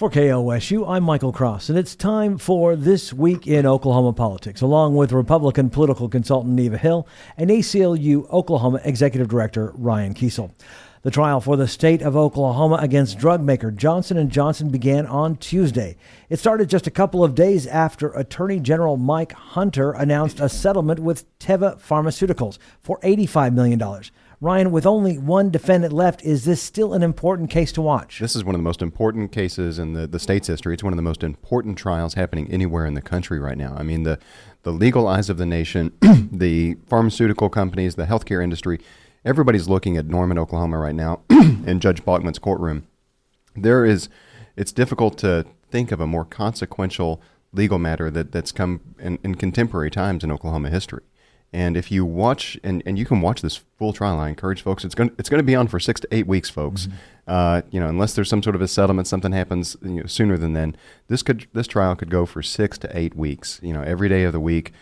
For KOSU, I'm Michael Cross, and it's time for This Week in Oklahoma Politics, along with Republican political consultant Neva Hill and ACLU Oklahoma Executive Director Ryan Kiesel. The trial for the state of Oklahoma against drug maker Johnson & Johnson began on Tuesday. It started just a couple of days after Attorney General Mike Hunter announced a settlement with Teva Pharmaceuticals for $85 million. Ryan, with only one defendant left, is this still an important case to watch? This is one of the most important cases in the, the state's history. It's one of the most important trials happening anywhere in the country right now. I mean, the, the legal eyes of the nation, the pharmaceutical companies, the healthcare industry, everybody's looking at Norman, Oklahoma right now in Judge Balkman's courtroom. There is, it's difficult to think of a more consequential legal matter that, that's come in, in contemporary times in Oklahoma history. And if you watch, and, and you can watch this full trial, I encourage folks. It's going it's going to be on for six to eight weeks, folks. Mm-hmm. Uh, you know, unless there's some sort of a settlement, something happens you know, sooner than then. This could this trial could go for six to eight weeks. You know, every day of the week,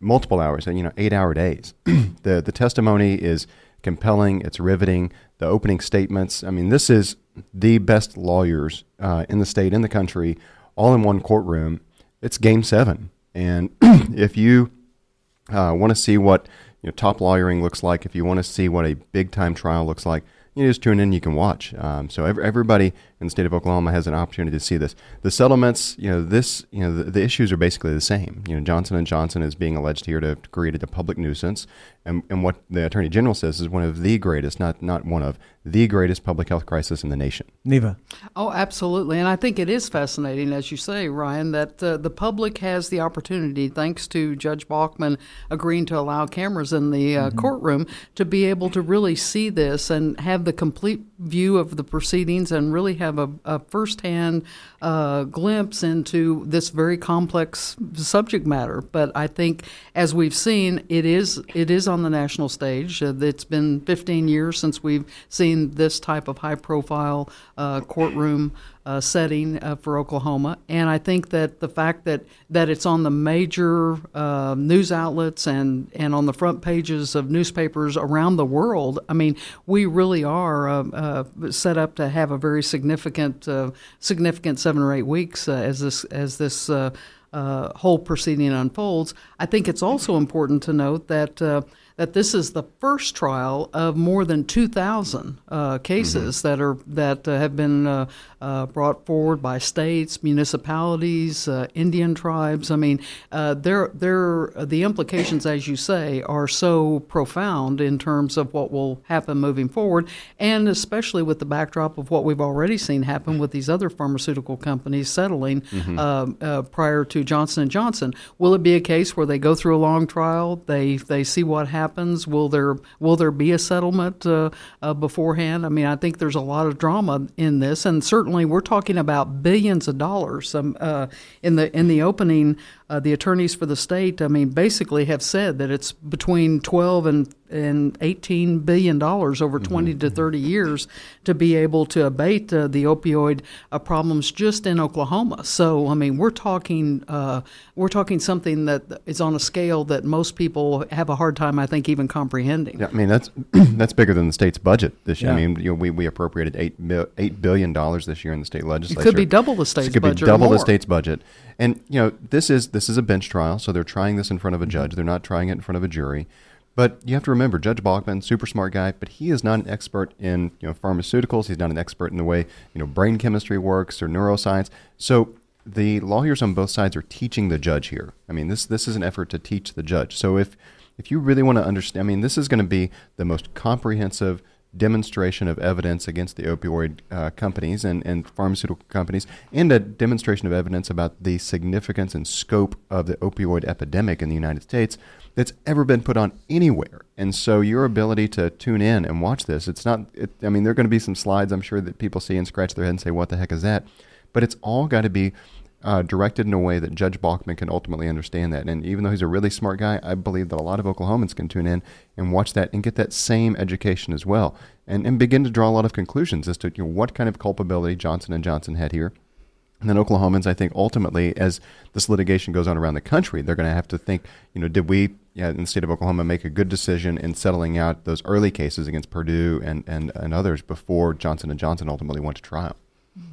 multiple hours. You know, eight hour days. the the testimony is compelling. It's riveting. The opening statements. I mean, this is the best lawyers uh, in the state in the country, all in one courtroom. It's game seven, and if you uh, want to see what you know, top lawyering looks like, if you want to see what a big time trial looks like, you just tune in. You can watch. Um, so every, everybody in the state of Oklahoma has an opportunity to see this. The settlements, you know, this, you know, the, the issues are basically the same. You know, Johnson and Johnson is being alleged here to have created a public nuisance, and, and what the attorney general says is one of the greatest, not not one of the greatest public health crisis in the nation. Neva. Oh, absolutely, and I think it is fascinating, as you say, Ryan, that uh, the public has the opportunity, thanks to Judge Balkman agreeing to allow cameras in the uh, mm-hmm. courtroom, to be able to really see this and have the complete view of the proceedings and really have have a, a firsthand uh, glimpse into this very complex subject matter. But I think, as we've seen, it is it is on the national stage. Uh, it's been 15 years since we've seen this type of high profile uh, courtroom uh, setting uh, for Oklahoma. And I think that the fact that, that it's on the major uh, news outlets and, and on the front pages of newspapers around the world, I mean, we really are uh, uh, set up to have a very significant uh, significant seven or eight weeks as this as this. whole proceeding unfolds. I think it's also important to note that that this is the first trial of more than 2,000 uh, cases mm-hmm. that are that uh, have been uh, uh brought forward by states, municipalities, uh, Indian tribes. I mean, uh, they're, they're, the implications, as you say, are so profound in terms of what will happen moving forward, and especially with the backdrop of what we've already seen happen with these other pharmaceutical companies settling mm-hmm. prior to Johnson and Johnson. Will it be a case where they go through a long trial, they they see what happens? Happens? Will there will there be a settlement uh, uh, beforehand? I mean, I think there's a lot of drama in this, and certainly we're talking about billions of dollars. Um, uh, in the in the opening, uh, the attorneys for the state, I mean, basically have said that it's between 12 and and 18 billion dollars over mm-hmm. 20 mm-hmm. to 30 years to be able to abate uh, the opioid uh, problems just in Oklahoma. So I mean, we're talking uh, we're talking something that is on a scale that most people have a hard time, I think, even comprehending. Yeah, I mean that's that's bigger than the state's budget this year. Yeah. I mean, you know, we, we appropriated eight eight billion dollars this year in the state legislature. It could be double the state's so it could budget. Be double the state's budget. And you know, this is this is a bench trial, so they're trying this in front of a mm-hmm. judge. They're not trying it in front of a jury. But you have to remember, Judge Balkman, super smart guy, but he is not an expert in you know pharmaceuticals. He's not an expert in the way you know brain chemistry works or neuroscience. So the lawyers on both sides are teaching the judge here. I mean, this this is an effort to teach the judge. So if if you really want to understand, I mean, this is going to be the most comprehensive demonstration of evidence against the opioid uh, companies and, and pharmaceutical companies, and a demonstration of evidence about the significance and scope of the opioid epidemic in the United States that's ever been put on anywhere. And so your ability to tune in and watch this, it's not, it, I mean, there are going to be some slides I'm sure that people see and scratch their head and say, what the heck is that? But it's all got to be uh, directed in a way that Judge Balkman can ultimately understand that. And even though he's a really smart guy, I believe that a lot of Oklahomans can tune in and watch that and get that same education as well, and, and begin to draw a lot of conclusions as to you know, what kind of culpability Johnson and Johnson had here, and then Oklahomans, I think, ultimately, as this litigation goes on around the country, they're going to have to think, you know, did we, yeah, in the state of Oklahoma, make a good decision in settling out those early cases against Purdue and, and, and others before Johnson and Johnson ultimately went to trial?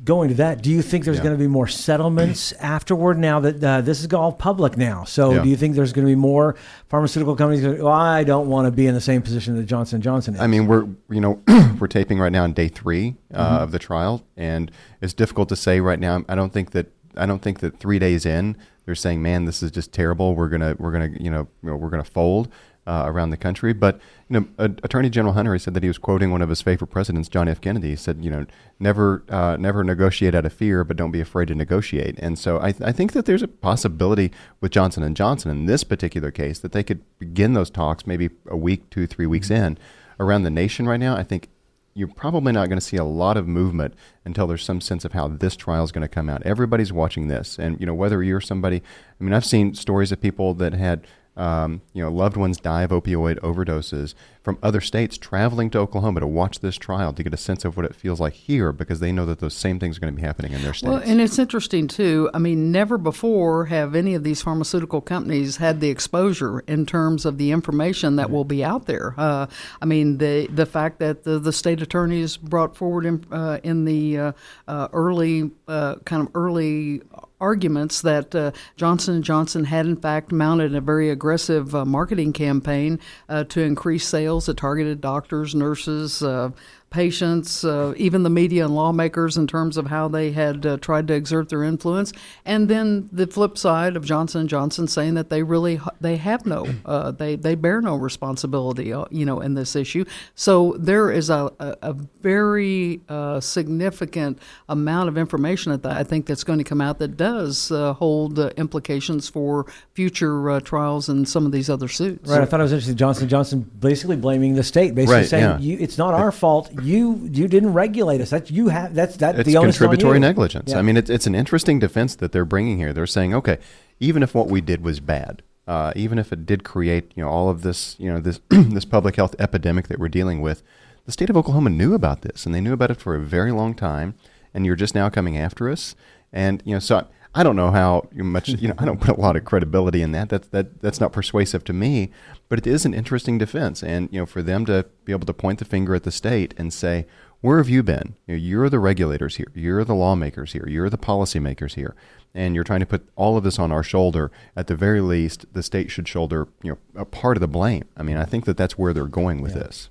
Going to that, do you think there's Yeah. going to be more settlements afterward now that uh, this is all public now? So Yeah. do you think there's going to be more pharmaceutical companies going, well, I don't want to be in the same position that Johnson Johnson is? I mean, we're you know we're taping right now on day 3 uh, Mm-hmm. of the trial, and it's difficult to say right now. I don't think that I don't think that three days in they're saying, "Man, this is just terrible. We're gonna we're gonna you know, you know, we're gonna fold." Uh, around the country, but you know, uh, Attorney General Hunter he said that he was quoting one of his favorite presidents, John F. Kennedy. He said, "You know, never, uh, never negotiate out of fear, but don't be afraid to negotiate." And so, I, I think that there's a possibility with Johnson and Johnson in this particular case that they could begin those talks maybe a week, two, three weeks in around the nation right now. I think you're probably not going to see a lot of movement until there's some sense of how this trial is going to come out. Everybody's watching this, and you know whether you're somebody. I mean, I've seen stories of people that had. Um, you know, loved ones die of opioid overdoses from other states traveling to Oklahoma to watch this trial to get a sense of what it feels like here because they know that those same things are going to be happening in their states. Well, and it's interesting too. I mean, never before have any of these pharmaceutical companies had the exposure in terms of the information that will be out there. Uh, I mean, the the fact that the, the state attorneys brought forward in, uh, in the uh, uh, early uh, kind of early arguments that uh, Johnson and Johnson had in fact mounted a very aggressive uh, marketing campaign uh, to increase sales that targeted doctors, nurses, uh, patients, uh, even the media and lawmakers in terms of how they had uh, tried to exert their influence, and then the flip side of Johnson and Johnson saying that they really they have no uh, they they bear no responsibility, uh, you know, in this issue. So there is a a, a very uh, significant amount of information that I think that's going to come out that does uh, hold uh, implications for future uh, trials and some of these other suits. Right. I thought it was interesting. Johnson Johnson basically blaming the state, basically Right, saying yeah. you, it's not our fault. You you didn't regulate us. That's you have. That's that. it's the onus is on contributory negligence. Yeah. I mean, it's, it's an interesting defense that they're bringing here. They're saying, okay, even if what we did was bad, uh, even if it did create, you know, all of this, you know, this this public health epidemic that we're dealing with, the state of Oklahoma knew about this, and they knew about it for a very long time. And you're just now coming after us, and you know, so. I, don't know how much you know. I don't put a lot of credibility in that. That's that that's not persuasive to me. But it is an interesting defense, and you know, for them to be able to point the finger at the state and say, where have you been? You know, you're the regulators here. You're the lawmakers here. You're the policymakers here. And you're trying to put all of this on our shoulder. At the very least, the state should shoulder you know a part of the blame. I mean, I think that that's where they're going with this.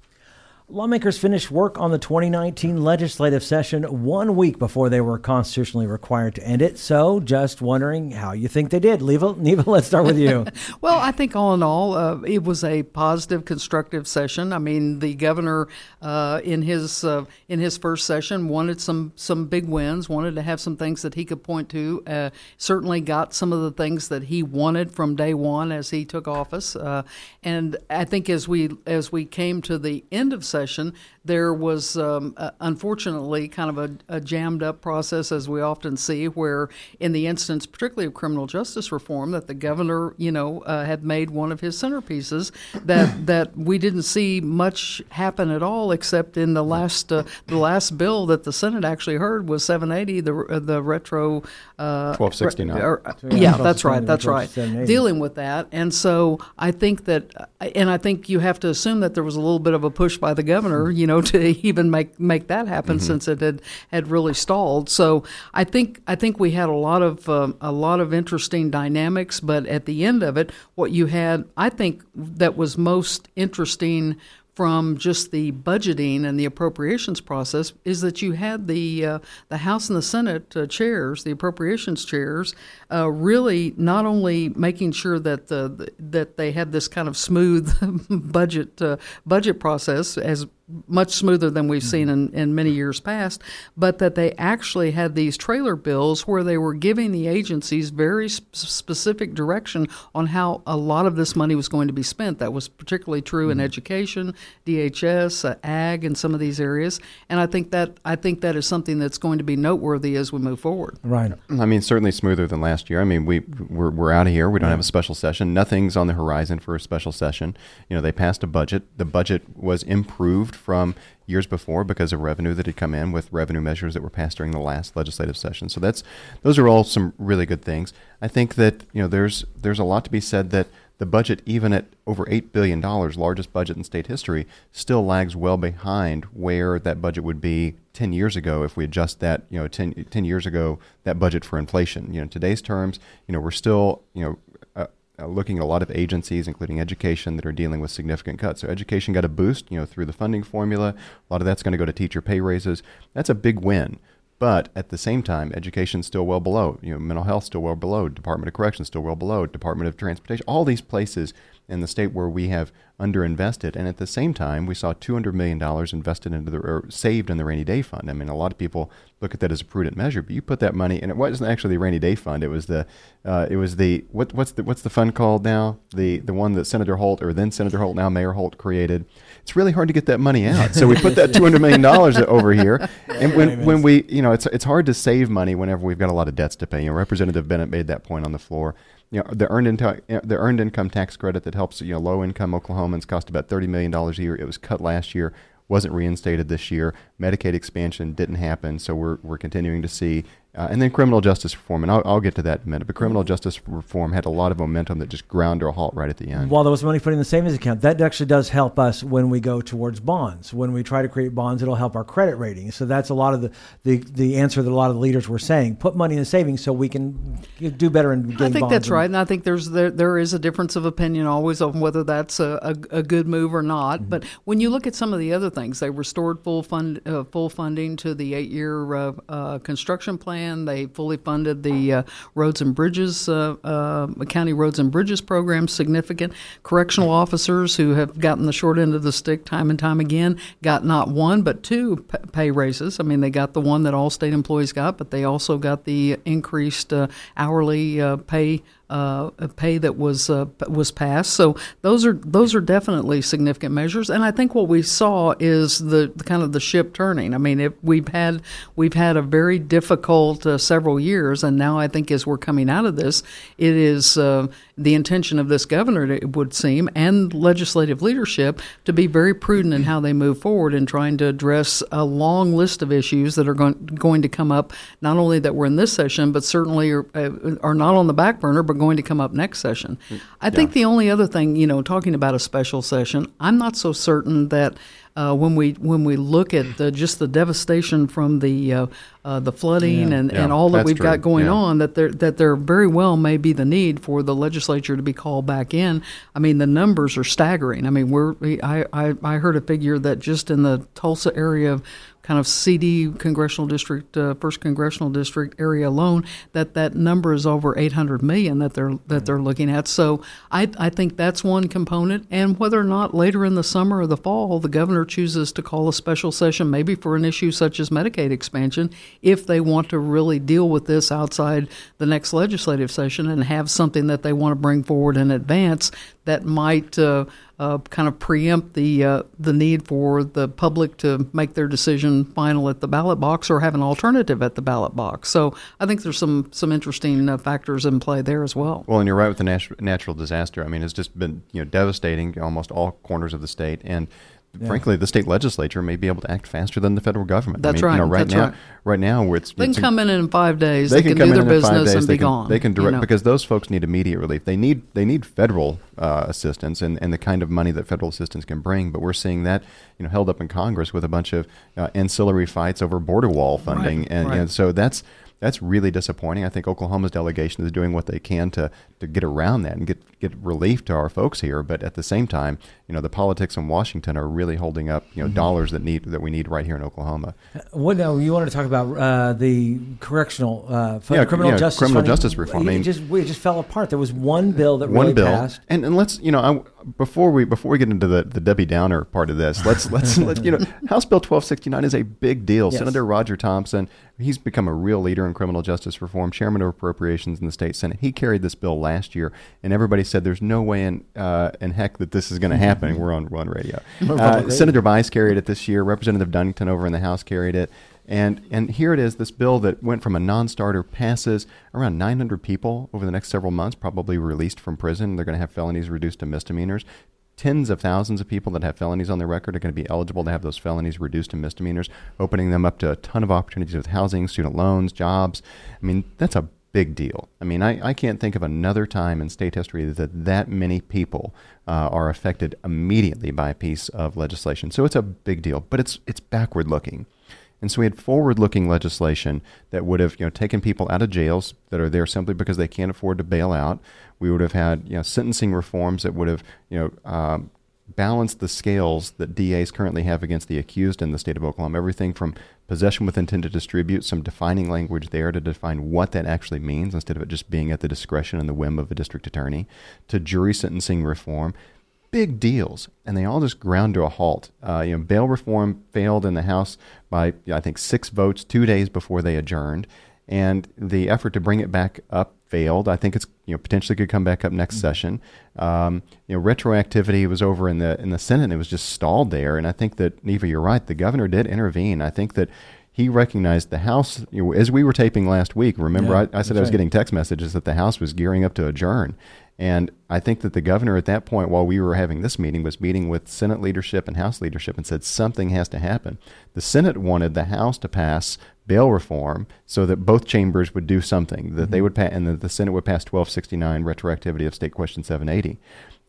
Lawmakers finished work on the 2019 legislative session one week before they were constitutionally required to end it. So, just wondering how you think they did. Neva, Neva let's start with you. Well, I think all in all, uh, it was a positive, constructive session. I mean, the governor uh, in his uh, in his first session wanted some some big wins, wanted to have some things that he could point to. Uh, certainly got some of the things that he wanted from day one as he took office. Uh, and I think as we as we came to the end of session, there was um, uh, unfortunately kind of a, a jammed up process, as we often see, where in the instance, particularly of criminal justice reform, that the governor, you know, uh, had made one of his centerpieces that that we didn't see much happen at all, except in the last uh, the last bill that the Senate actually heard was 780, the uh, the retro. Uh, 1269. or- Yeah, yeah, that's right. That's right. Dealing with that, and so I think that, and I think you have to assume that there was a little bit of a push by the governor, you know, to even make make that happen since it had had really stalled. So I think I think we had a lot of um, a lot of interesting dynamics, but at the end of it, what you had, I think, that was most interesting from just the budgeting and the appropriations process is that you had the uh, the House and the Senate uh, chairs, the appropriations chairs, uh, really not only making sure that the, that they had this kind of smooth budget uh, budget process as much smoother than we've seen in, in many years past, but that they actually had these trailer bills where they were giving the agencies very sp- specific direction on how a lot of this money was going to be spent. That was particularly true in education, DHS, uh, ag, and some of these areas. And I think that I think that is something that's going to be noteworthy as we move forward. Right. I mean, certainly smoother than last year. I mean, we we're, we're out of here. We don't have a special session. Nothing's on the horizon for a special session. You know, they passed a budget. The budget was improved from years before because of revenue that had come in with revenue measures that were passed during the last legislative session. So that's those are all some really good things. I think that you know there's there's a lot to be said that the budget, even at over $8 billion, largest budget in state history, still lags well behind where that budget would be 10 years ago if we adjust that, you know, 10, 10 years ago, that budget for inflation. You know, today's terms, you know, we're still, you know, uh, looking at a lot of agencies, including education, that are dealing with significant cuts. So education got a boost, you know, through the funding formula. A lot of that's going to go to teacher pay raises. That's a big win. But at the same time, education's still well below. You know, mental health still well below. Department of Corrections still well below. Department of Transportation. All these places in the state where we have underinvested, and at the same time, we saw two hundred million dollars invested into the or saved in the rainy day fund. I mean, a lot of people look at that as a prudent measure, but you put that money, and it wasn't actually the rainy day fund. It was the, uh, it was the what, what's the what's the fund called now? The the one that Senator Holt or then Senator Holt now Mayor Holt created. It's really hard to get that money out, so we put that two hundred million dollars over here. And when when we you know it's it's hard to save money whenever we've got a lot of debts to pay. You know, Representative Bennett made that point on the floor you know, the earned income eh, the earned income tax credit that helps you know low income Oklahomans cost about thirty million dollars a year. It was cut last year, wasn't reinstated this year. Medicaid expansion didn't happen, so we're we're continuing to see uh, and then criminal justice reform, and I'll, I'll, get to that in a minute. But criminal mm-hmm. justice reform had a lot of momentum that just ground to a halt right at the end. While there was money put in the savings account, that actually does help us when we go towards bonds. When we try to create bonds, it'll help our credit rating. So that's a lot of the, the, the answer that a lot of the leaders were saying. Put money in the savings so we can do better in getting I think bonds that's right, and I think there's there, there is a difference of opinion always on whether that's a, a, a good move or not. Mm-hmm. But when you look at some of the other things, they restored full fund uh, full funding to the eight year uh, uh, construction plan. They fully funded the uh, roads and bridges, uh, uh, county roads and bridges program, significant. Correctional officers who have gotten the short end of the stick time and time again got not one but two p- pay raises. I mean, they got the one that all state employees got, but they also got the increased uh, hourly pay uh, pay that was uh, was passed. So those are those are definitely significant measures. And I think what we saw is the, the kind of the ship turning. I mean, it, we've had we've had a very difficult uh, several years, and now I think as we're coming out of this, it is uh, the intention of this governor, it would seem, and legislative leadership to be very prudent in how they move forward in trying to address a long list of issues that are going, going to come up, not only that were in this session, but certainly are, uh, are not on the back burner, but going to come up next session. I think the only other thing, you know, talking about a special session, I'm not so certain that uh, when we when we look at the, just the devastation from the uh, uh, the flooding yeah. and, yeah, and all that we've true. got going yeah. on, that there that there very well may be the need for the legislature to be called back in. I mean, the numbers are staggering. I mean, we're I I, I heard a figure that just in the Tulsa area kind of CD congressional district, uh, first congressional district area alone, that that number is over 800 million that they're that they're looking at. So I I think that's one component, and whether or not later in the summer or the fall the governor chooses to call a special session, maybe for an issue such as Medicaid expansion, if they want to really deal with this outside the next legislative session and have something that they want to bring forward in advance that might uh, uh, kind of preempt the uh, the need for the public to make their decision final at the ballot box or have an alternative at the ballot box. So I think there's some some interesting uh, factors in play there as well. Well, and you're right with the nat- natural disaster. I mean, it's just been you know devastating almost all corners of the state and yeah. frankly, the state legislature may be able to act faster than the federal government. That's I mean, right. You know, right That's now, right. right now, it's they can come in in five days. They, they can, can do their business and be can, gone. They can direct you know? because those folks need immediate relief. They need they need federal uh, assistance and, and the kind of money that federal assistance can bring. But we're seeing that you know held up in Congress with a bunch of uh, ancillary fights over border wall funding, right. and, right. and so that's that's really disappointing. I think Oklahoma's delegation is doing what they can to, to get around that and get, get relief to our folks here. But at the same time, you know, the politics in Washington are really holding up, you know, mm-hmm. dollars that need that we need right here in Oklahoma. What now? You wanted to talk about uh, the correctional, uh, yeah, criminal yeah, justice, criminal justice reform. I mean, just we just fell apart. There was one bill that one really bill, passed, and and let's you know, I, before we before we get into the, the Debbie Downer part of this, let's let's let you know, House Bill twelve sixty nine is a big deal. Yes. Senator Roger Thompson, he's become a real leader in criminal justice reform, chairman of appropriations in the state senate. He carried this bill last year, and everybody said there's no way in uh, in heck that this is going to happen. We're on one radio. Uh, Senator Bice carried it this year. Representative Dunnington over in the House carried it. And, and here it is, this bill that went from a non starter passes around 900 people over the next several months, probably released from prison. They're going to have felonies reduced to misdemeanors. Tens of thousands of people that have felonies on their record are going to be eligible to have those felonies reduced to misdemeanors, opening them up to a ton of opportunities with housing, student loans, jobs. I mean, that's a big deal. I mean, I, I can't think of another time in state history that that many people uh, are affected immediately by a piece of legislation. So it's a big deal, but it's it's backward looking. And so we had forward-looking legislation that would have, you know, taken people out of jails that are there simply because they can't afford to bail out. We would have had, you know, sentencing reforms that would have, you know, um, balanced the scales that DAs currently have against the accused in the state of Oklahoma. Everything from possession with intent to distribute, some defining language there to define what that actually means instead of it just being at the discretion and the whim of a district attorney, to jury sentencing reform, big deals, and they all just ground to a halt. Uh, you know, bail reform failed in the House by I think six votes two days before they adjourned, and the effort to bring it back up failed. I think it's you know potentially could come back up next mm-hmm. session. Um, you know, retroactivity was over in the in the Senate. and It was just stalled there, and I think that Neva, you're right. The governor did intervene. I think that he recognized the House, you know, as we were taping last week. Remember, yeah, I, I, said I was right. getting text messages that the House was gearing up to adjourn. And I think that the governor at that point, while we were having this meeting, was meeting with Senate leadership and House leadership and said something has to happen. The Senate wanted the House to pass bail reform so that both chambers would do something, that mm-hmm. they would pass, and that the Senate would pass 1269 retroactivity of State Question 780.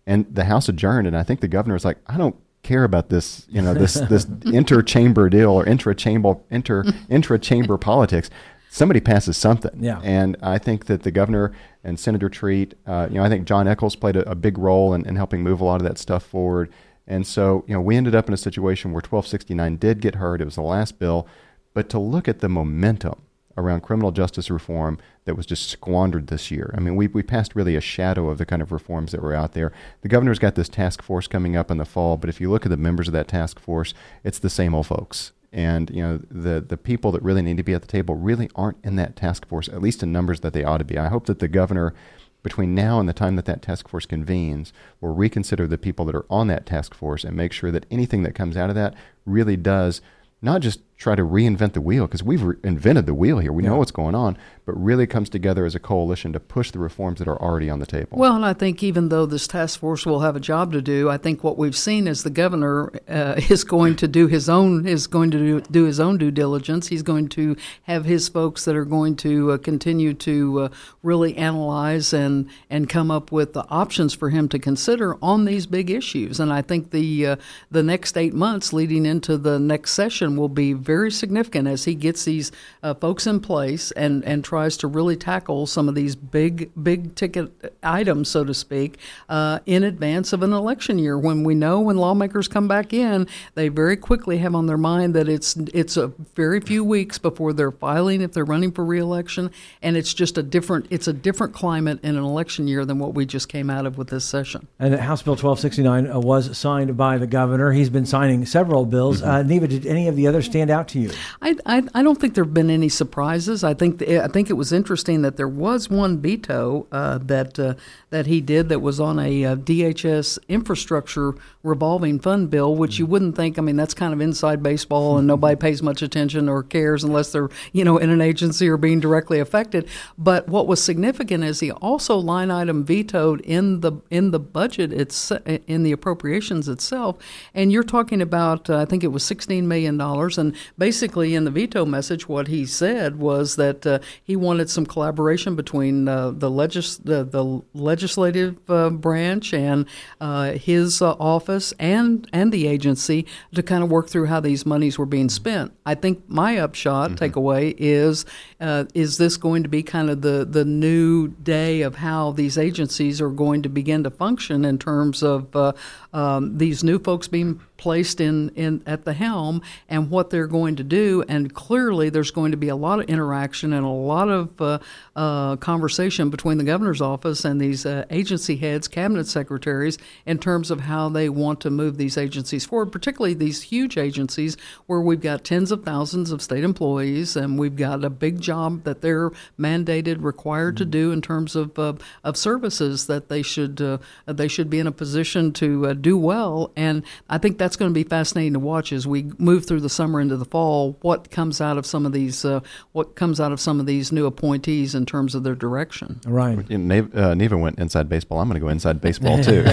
And the House adjourned, and I think the governor was like, I don't care about this, you know, this this interchamber deal or intra-chamber inter intra-chamber politics. Somebody passes something, yeah. And I think that the governor and Senator Treat, uh, you know, I think Jon Echols played a, a big role in, in, helping move a lot of that stuff forward. And so, you know, we ended up in a situation where 1269 did get heard. It was the last bill, but to look at the momentum around criminal justice reform that was just squandered this year. I mean, we, we passed really a shadow of the kind of reforms that were out there. The governor's got this task force coming up in the fall, but if you look at the members of that task force, it's the same old folks. And you know the the people that really need to be at the table really aren't in that task force, at least in numbers that they ought to be. I hope that the governor, between now and the time that that task force convenes, will reconsider the people that are on that task force and make sure that anything that comes out of that really does not just try to reinvent the wheel because we've re- invented the wheel here. We yeah. know what's going on, but really comes together as a coalition to push the reforms that are already on the table. Well, and I think even though this task force will have a job to do, I think what we've seen is the governor uh, is going to do his own is going to do, do, his own due diligence. He's going to have his folks that are going to uh, continue to uh, really analyze and and come up with the options for him to consider on these big issues. And I think the uh, the next eight months leading into the next session will be very significant as he gets these uh, folks in place and, and tries to really tackle some of these big big ticket items, so to speak, uh, in advance of an election year. When we know when lawmakers come back in, they very quickly have on their mind that it's it's a very few weeks before they're filing if they're running for reelection, and it's just a different it's a different climate in an election year than what we just came out of with this session. And House Bill 1269 uh, was signed by the governor. He's been signing several bills. Mm-hmm. Uh, Neva, did any of the others stand out to you? I, I, I, don't think there have been any surprises. I think the, I think it was interesting that there was one veto uh, that uh, that he did that was on a, uh, DHS infrastructure revolving fund bill, which you wouldn't think. I mean, that's kind of inside baseball, and nobody pays much attention or cares unless they're you know in an agency or being directly affected. But what was significant is he also line item vetoed in the in the budget it's in the appropriations itself, and you're talking about uh, I think it was 16 million dollars, and basically in the veto message, what he said was that uh, he wanted some collaboration between uh, the legis the, the legislative uh, branch and uh, his uh, office and and the agency to kind of work through how these monies were being spent. I think my upshot mm-hmm. takeaway is uh, is this going to be kind of the the new day of how these agencies are going to begin to function in terms of um, these new folks being placed in, in at the helm and what they're going to do. And clearly, there's going to be a lot of interaction and a lot of uh, uh, conversation between the governor's office and these uh, agency heads, cabinet secretaries, in terms of how they want to move these agencies forward, particularly these huge agencies where we've got tens of thousands of state employees and we've got a big job that they're mandated, required mm-hmm. to do in terms of uh, of services that they should uh, they should be in a position to uh, do well. And I think that's going to be fascinating to watch as we move through the summer into the fall. What comes out of some of these, uh, what comes out of some of these new appointees in terms of their direction. Right. You know, Neva, uh, Neva went inside baseball. I'm going to go inside baseball too.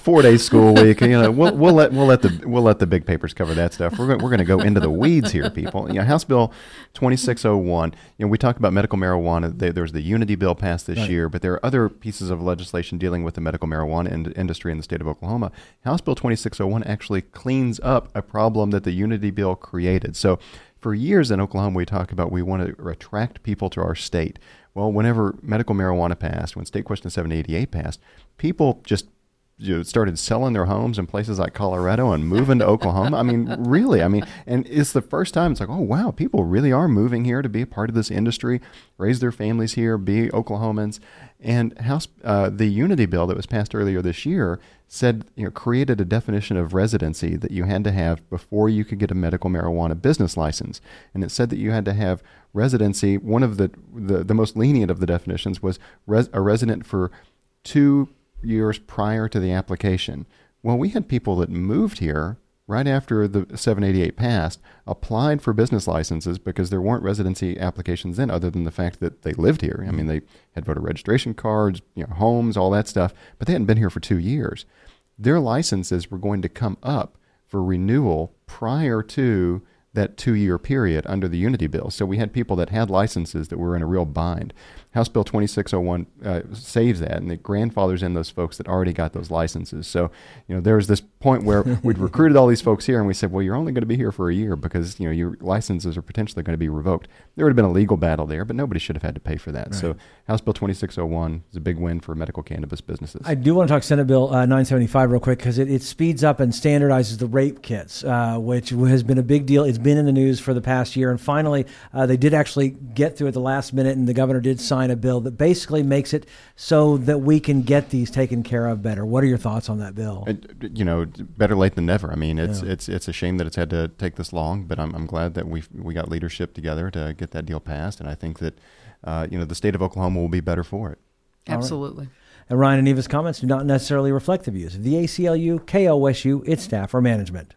Four days school week. You know, we'll, we'll let we'll let the we'll let the big papers cover that stuff. We're going, we're going to go into the weeds here, people. You know, House Bill 2601. You know, we talk about medical marijuana. There, there's the Unity bill passed this Right. year, but there are other pieces of legislation dealing with the medical marijuana in- industry in the state of Oklahoma. House Bill 2601 actually cleans up a problem that the Unity bill created. So. For years in Oklahoma, we talk about we want to attract people to our state. Well, whenever medical marijuana passed, when State Question 788 passed, people just you know, started selling their homes in places like Colorado and moving to Oklahoma. I mean, really, I mean, and it's the first time it's like, oh wow, people really are moving here to be a part of this industry, raise their families here, be Oklahomans. And House, uh, the Unity bill that was passed earlier this year said, you know, created a definition of residency that you had to have before you could get a medical marijuana business license, and it said that you had to have residency. One of the the, the most lenient of the definitions was res, a resident for two years prior to the application. Well, we had people that moved here right after the 788 passed, applied for business licenses because there weren't residency applications then, other than the fact that they lived here. I mean, they had voter registration cards, you know, homes, all that stuff, but they hadn't been here for two years. Their licenses were going to come up for renewal prior to that two year period under the Unity Bill. So we had people that had licenses that were in a real bind. House Bill 2601 uh, saves that and it grandfathers in those folks that already got those licenses. So, you know, there was this point where we'd recruited all these folks here and we said, well, you're only going to be here for a year because, you know, your licenses are potentially going to be revoked. There would have been a legal battle there, but nobody should have had to pay for that. So House Bill 2601 is a big win for medical cannabis businesses. I do want to talk Senate Bill uh, 975 real quick because it, it speeds up and standardizes the rape kits, uh, which has been a big deal. It's been in the news for the past year. And finally, uh, they did actually get through at the last minute, and the governor did sign a bill that basically makes it so that we can get these taken care of better. What are your thoughts on that bill? And, you know, better late than never. I mean, it's Yeah. it's it's a shame that it's had to take this long, but I'm I'm glad that we we got leadership together to get that deal passed, and I think that uh, you know the state of Oklahoma will be better for it. All right. Absolutely. And Ryan and Neva's comments do not necessarily reflect the views of the ACLU, KOSU, its staff, or management.